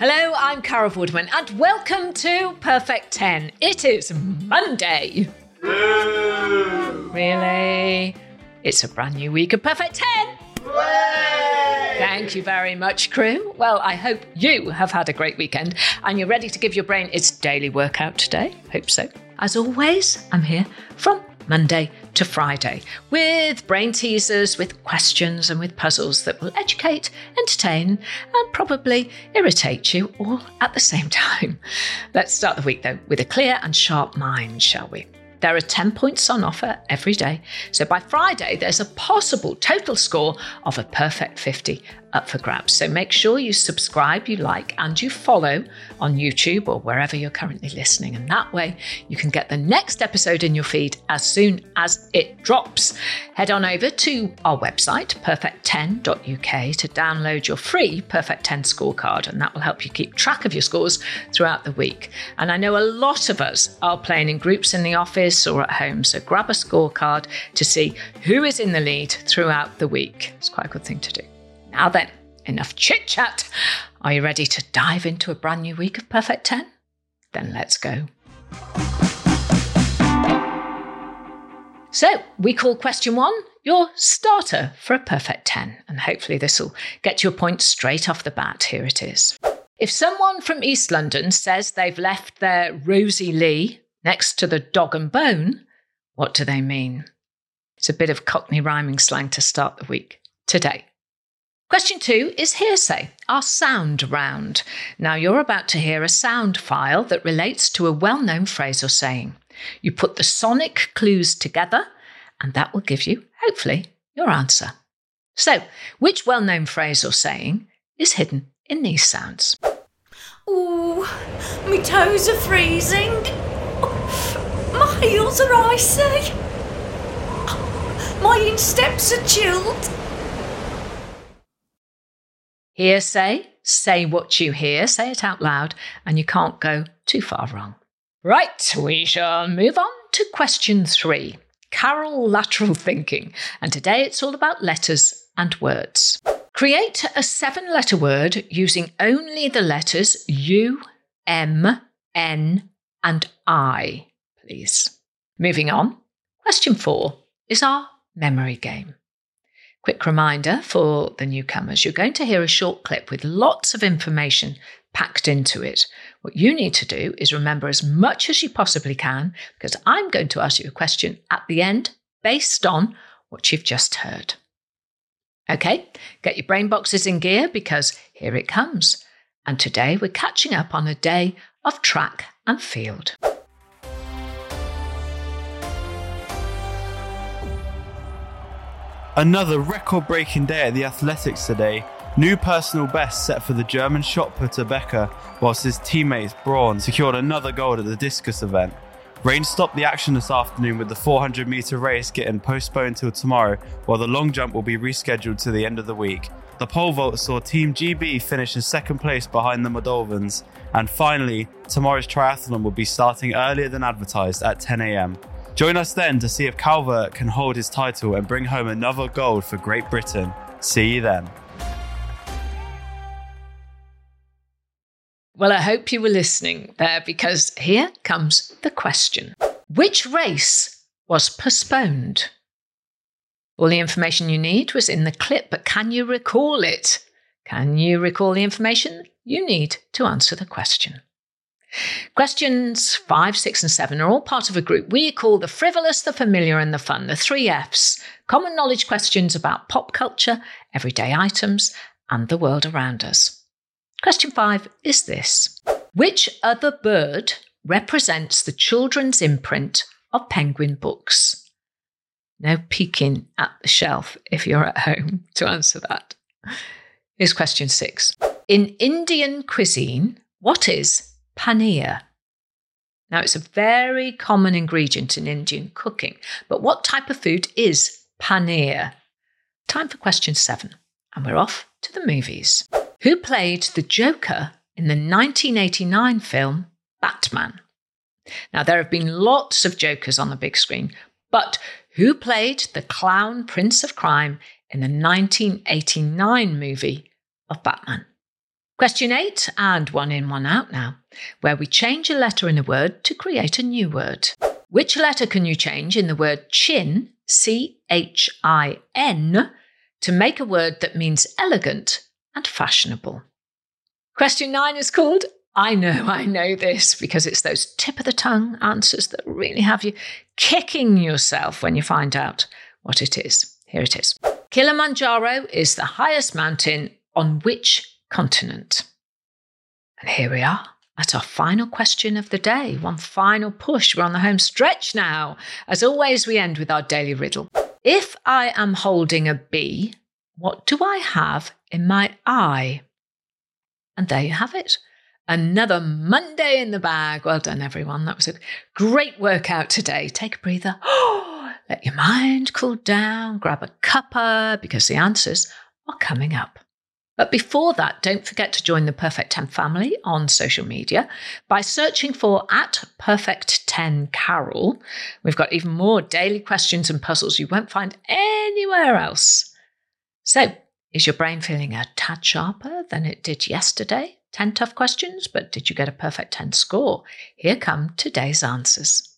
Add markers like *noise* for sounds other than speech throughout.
Hello, I'm Carol Vorderman, and welcome to Perfect 10. It is Monday. Really? It's a brand new week of Perfect 10. Thank you very much, crew. Well, I hope you have had a great weekend and you're ready to give your brain its daily workout today. Hope so. As always, I'm here from Monday to Friday with brain teasers, with questions, and with puzzles that will educate, entertain, and probably irritate you all at the same *laughs* time. Let's start the week though with a clear and sharp mind, shall we? There are 10 points on offer every day. So by Friday, there's a possible total score of a perfect 50 up for grabs. So make sure you subscribe, you like, and you follow on YouTube or wherever you're currently listening. And that way, you can get the next episode in your feed as soon as it drops. Head on over to our website, perfect10.uk, to download your free Perfect 10 scorecard, and that will help you keep track of your scores throughout the week. And I know a lot of us are playing in groups in the office or at home, so grab a scorecard to see who is in the lead throughout the week. It's quite a good thing to do. Now then, enough chit chat. Are you ready to dive into a brand new week of Perfect 10? Then let's go. So, we call question one your starter for a perfect 10. And hopefully, this will get you a point straight off the bat. Here it is. If someone from East London says they've left their Rosie Lee next to the dog and bone, what do they mean? It's a bit of Cockney rhyming slang to start the week today. Question two is hearsay, our sound round. Now you're about to hear a sound file that relates to a well known phrase or saying. You put the sonic clues together, and that will give you, hopefully, your answer. So, which well known phrase or saying is hidden in these sounds? Ooh, my toes are freezing. My heels are icy. My insteps are chilled. Hearsay, say what you hear, say it out loud, and you can't go too far wrong. Right, we shall move on to question three Carol lateral thinking. And today it's all about letters and words. Create a seven letter word using only the letters U, M, N, and I, please. Moving on, question four is our memory game. Quick reminder for the newcomers you're going to hear a short clip with lots of information packed into it. What you need to do is remember as much as you possibly can, because I'm going to ask you a question at the end based on what you've just heard. Okay, get your brain boxes in gear because here it comes. And today we're catching up on a day of track and field. Another record breaking day at the athletics today. New personal best set for the German shot putter Becker, whilst his teammates Braun secured another gold at the discus event. Rain stopped the action this afternoon with the 400 metre race getting postponed till tomorrow, while the long jump will be rescheduled to the end of the week. The pole vault saw Team GB finish in second place behind the Moldovans. And finally, tomorrow's triathlon will be starting earlier than advertised at 10am. Join us then to see if Calvert can hold his title and bring home another gold for Great Britain. See you then. Well, I hope you were listening there because here comes the question Which race was postponed? All the information you need was in the clip, but can you recall it? Can you recall the information you need to answer the question? Questions five, six, and seven are all part of a group we call the frivolous, the familiar, and the fun, the three F's. Common knowledge questions about pop culture, everyday items, and the world around us. Question five is this Which other bird represents the children's imprint of Penguin Books? No peeking at the shelf if you're at home *laughs* to answer that. Here's question six. In Indian cuisine, what is paneer? Now, it's a very common ingredient in Indian cooking, but what type of food is paneer? Time for question seven, and we're off to the movies. Who played the Joker in the 1989 film Batman? Now, there have been lots of Jokers on the big screen, but who played the clown prince of crime in the 1989 movie of Batman? Question eight, and one in, one out now, where we change a letter in a word to create a new word. Which letter can you change in the word chin, C H I N, to make a word that means elegant and fashionable? Question nine is called I know, I know this because it's those tip of the tongue answers that really have you kicking yourself when you find out what it is. Here it is Kilimanjaro is the highest mountain on which continent? And here we are at our final question of the day. One final push. We're on the home stretch now. As always, we end with our daily riddle. If I am holding a bee, what do I have in my eye? And there you have it. Another Monday in the bag. Well done, everyone. That was a great workout today. Take a breather. *gasps* Let your mind cool down. Grab a cuppa because the answers are coming up. But before that, don't forget to join the Perfect 10 family on social media by searching for at Perfect 10 Carol. We've got even more daily questions and puzzles you won't find anywhere else. So, is your brain feeling a tad sharper than it did yesterday? 10 tough questions, but did you get a perfect 10 score? Here come today's answers.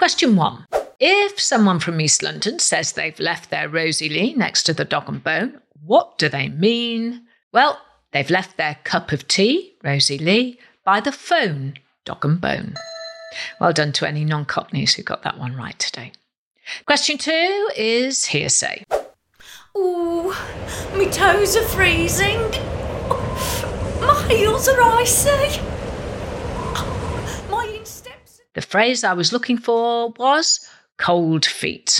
Question one. If someone from East London says they've left their Rosie Lee next to the dog and bone, what do they mean? Well, they've left their cup of tea, Rosie Lee, by the phone, dog and bone. Well done to any non cockneys who got that one right today. Question two is hearsay. Ooh, my toes are freezing. My heels are icy. The phrase I was looking for was cold feet.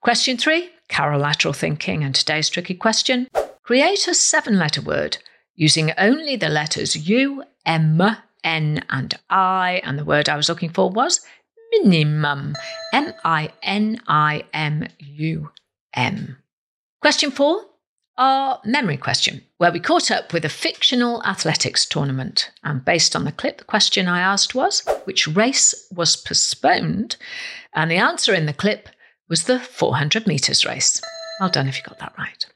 Question three carolateral thinking, and today's tricky question. Create a seven letter word using only the letters U, M, N, and I. And the word I was looking for was minimum. M I N I M U M. Question four our memory question, where we caught up with a fictional athletics tournament. And based on the clip, the question I asked was which race was postponed? And the answer in the clip was the 400 metres race. Well done if you got that right.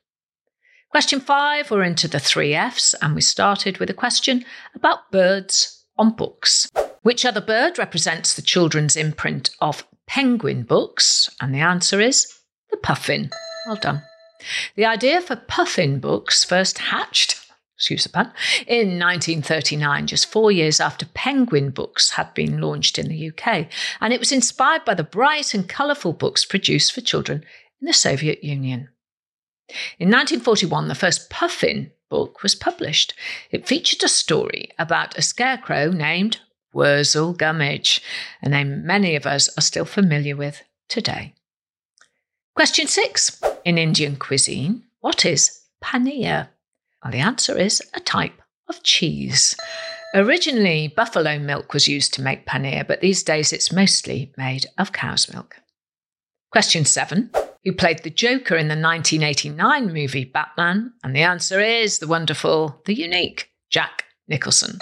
Question five, we're into the three F's, and we started with a question about birds on books. Which other bird represents the children's imprint of penguin books? And the answer is the puffin. Well done. The idea for puffin books first hatched, excuse the pun, in 1939, just four years after penguin books had been launched in the UK. And it was inspired by the bright and colourful books produced for children in the Soviet Union. In 1941, the first puffin book was published. It featured a story about a scarecrow named Wurzel Gummidge, a name many of us are still familiar with today. Question six. In Indian cuisine, what is paneer? Well, the answer is a type of cheese. Originally, buffalo milk was used to make paneer, but these days it's mostly made of cow's milk. Question seven who played the Joker in the 1989 movie Batman? And the answer is the wonderful, the unique Jack Nicholson.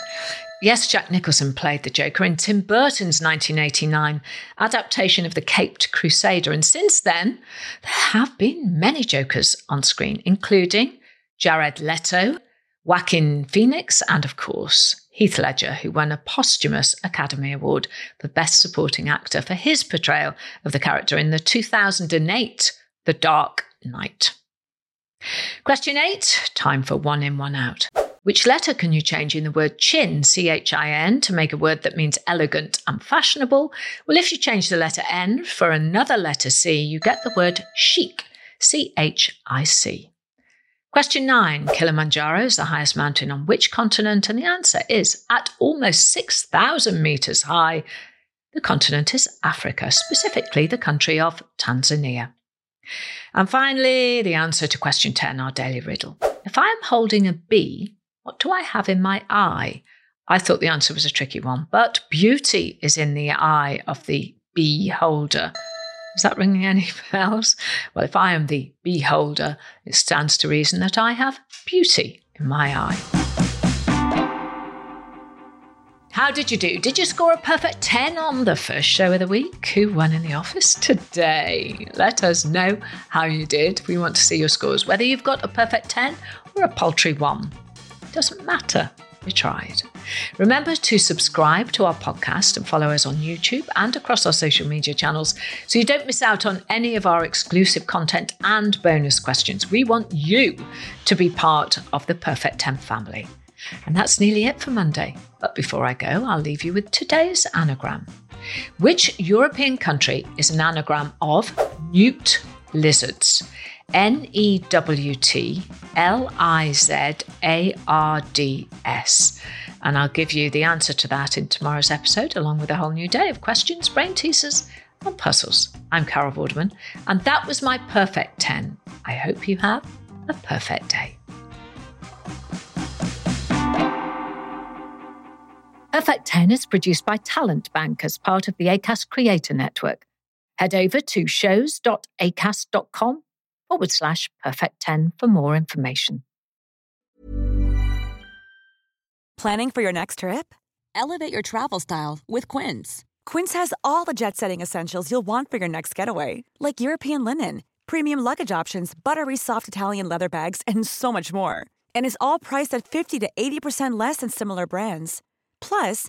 Yes, Jack Nicholson played the Joker in Tim Burton's 1989 adaptation of The Caped Crusader. And since then, there have been many Jokers on screen, including Jared Leto, Joaquin Phoenix, and of course, Heath Ledger, who won a posthumous Academy Award for Best Supporting Actor for his portrayal of the character in the 2008 The Dark Knight. Question eight time for one in, one out. Which letter can you change in the word chin, C H I N, to make a word that means elegant and fashionable? Well, if you change the letter N for another letter C, you get the word chic, C H I C. Question nine Kilimanjaro is the highest mountain on which continent? And the answer is at almost 6,000 meters high. The continent is Africa, specifically the country of Tanzania. And finally, the answer to question 10, our daily riddle. If I am holding a bee, what do I have in my eye? I thought the answer was a tricky one, but beauty is in the eye of the beholder. Is that ringing any *laughs* bells? Well, if I am the beholder, it stands to reason that I have beauty in my eye. How did you do? Did you score a perfect 10 on the first show of the week? Who won in the office *laughs* today? Let us know how you did. We want to see your scores, whether you've got a perfect 10 or a paltry 1. Doesn't matter. We tried. Remember to subscribe to our podcast and follow us on YouTube and across our social media channels so you don't miss out on any of our exclusive content and bonus questions. We want you to be part of the Perfect 10 family. And that's nearly it for Monday. But before I go, I'll leave you with today's anagram. Which European country is an anagram of newt lizards? N E W T L I Z A R D S. And I'll give you the answer to that in tomorrow's episode, along with a whole new day of questions, brain teasers, and puzzles. I'm Carol Vorderman, and that was my perfect 10. I hope you have a perfect day. Perfect 10 is produced by Talent Bank as part of the Acast Creator Network. Head over to shows.acast.com forward slash perfect 10 for more information. Planning for your next trip? Elevate your travel style with Quince. Quince has all the jet setting essentials you'll want for your next getaway, like European linen, premium luggage options, buttery soft Italian leather bags, and so much more. And is all priced at 50 to 80% less than similar brands. Plus,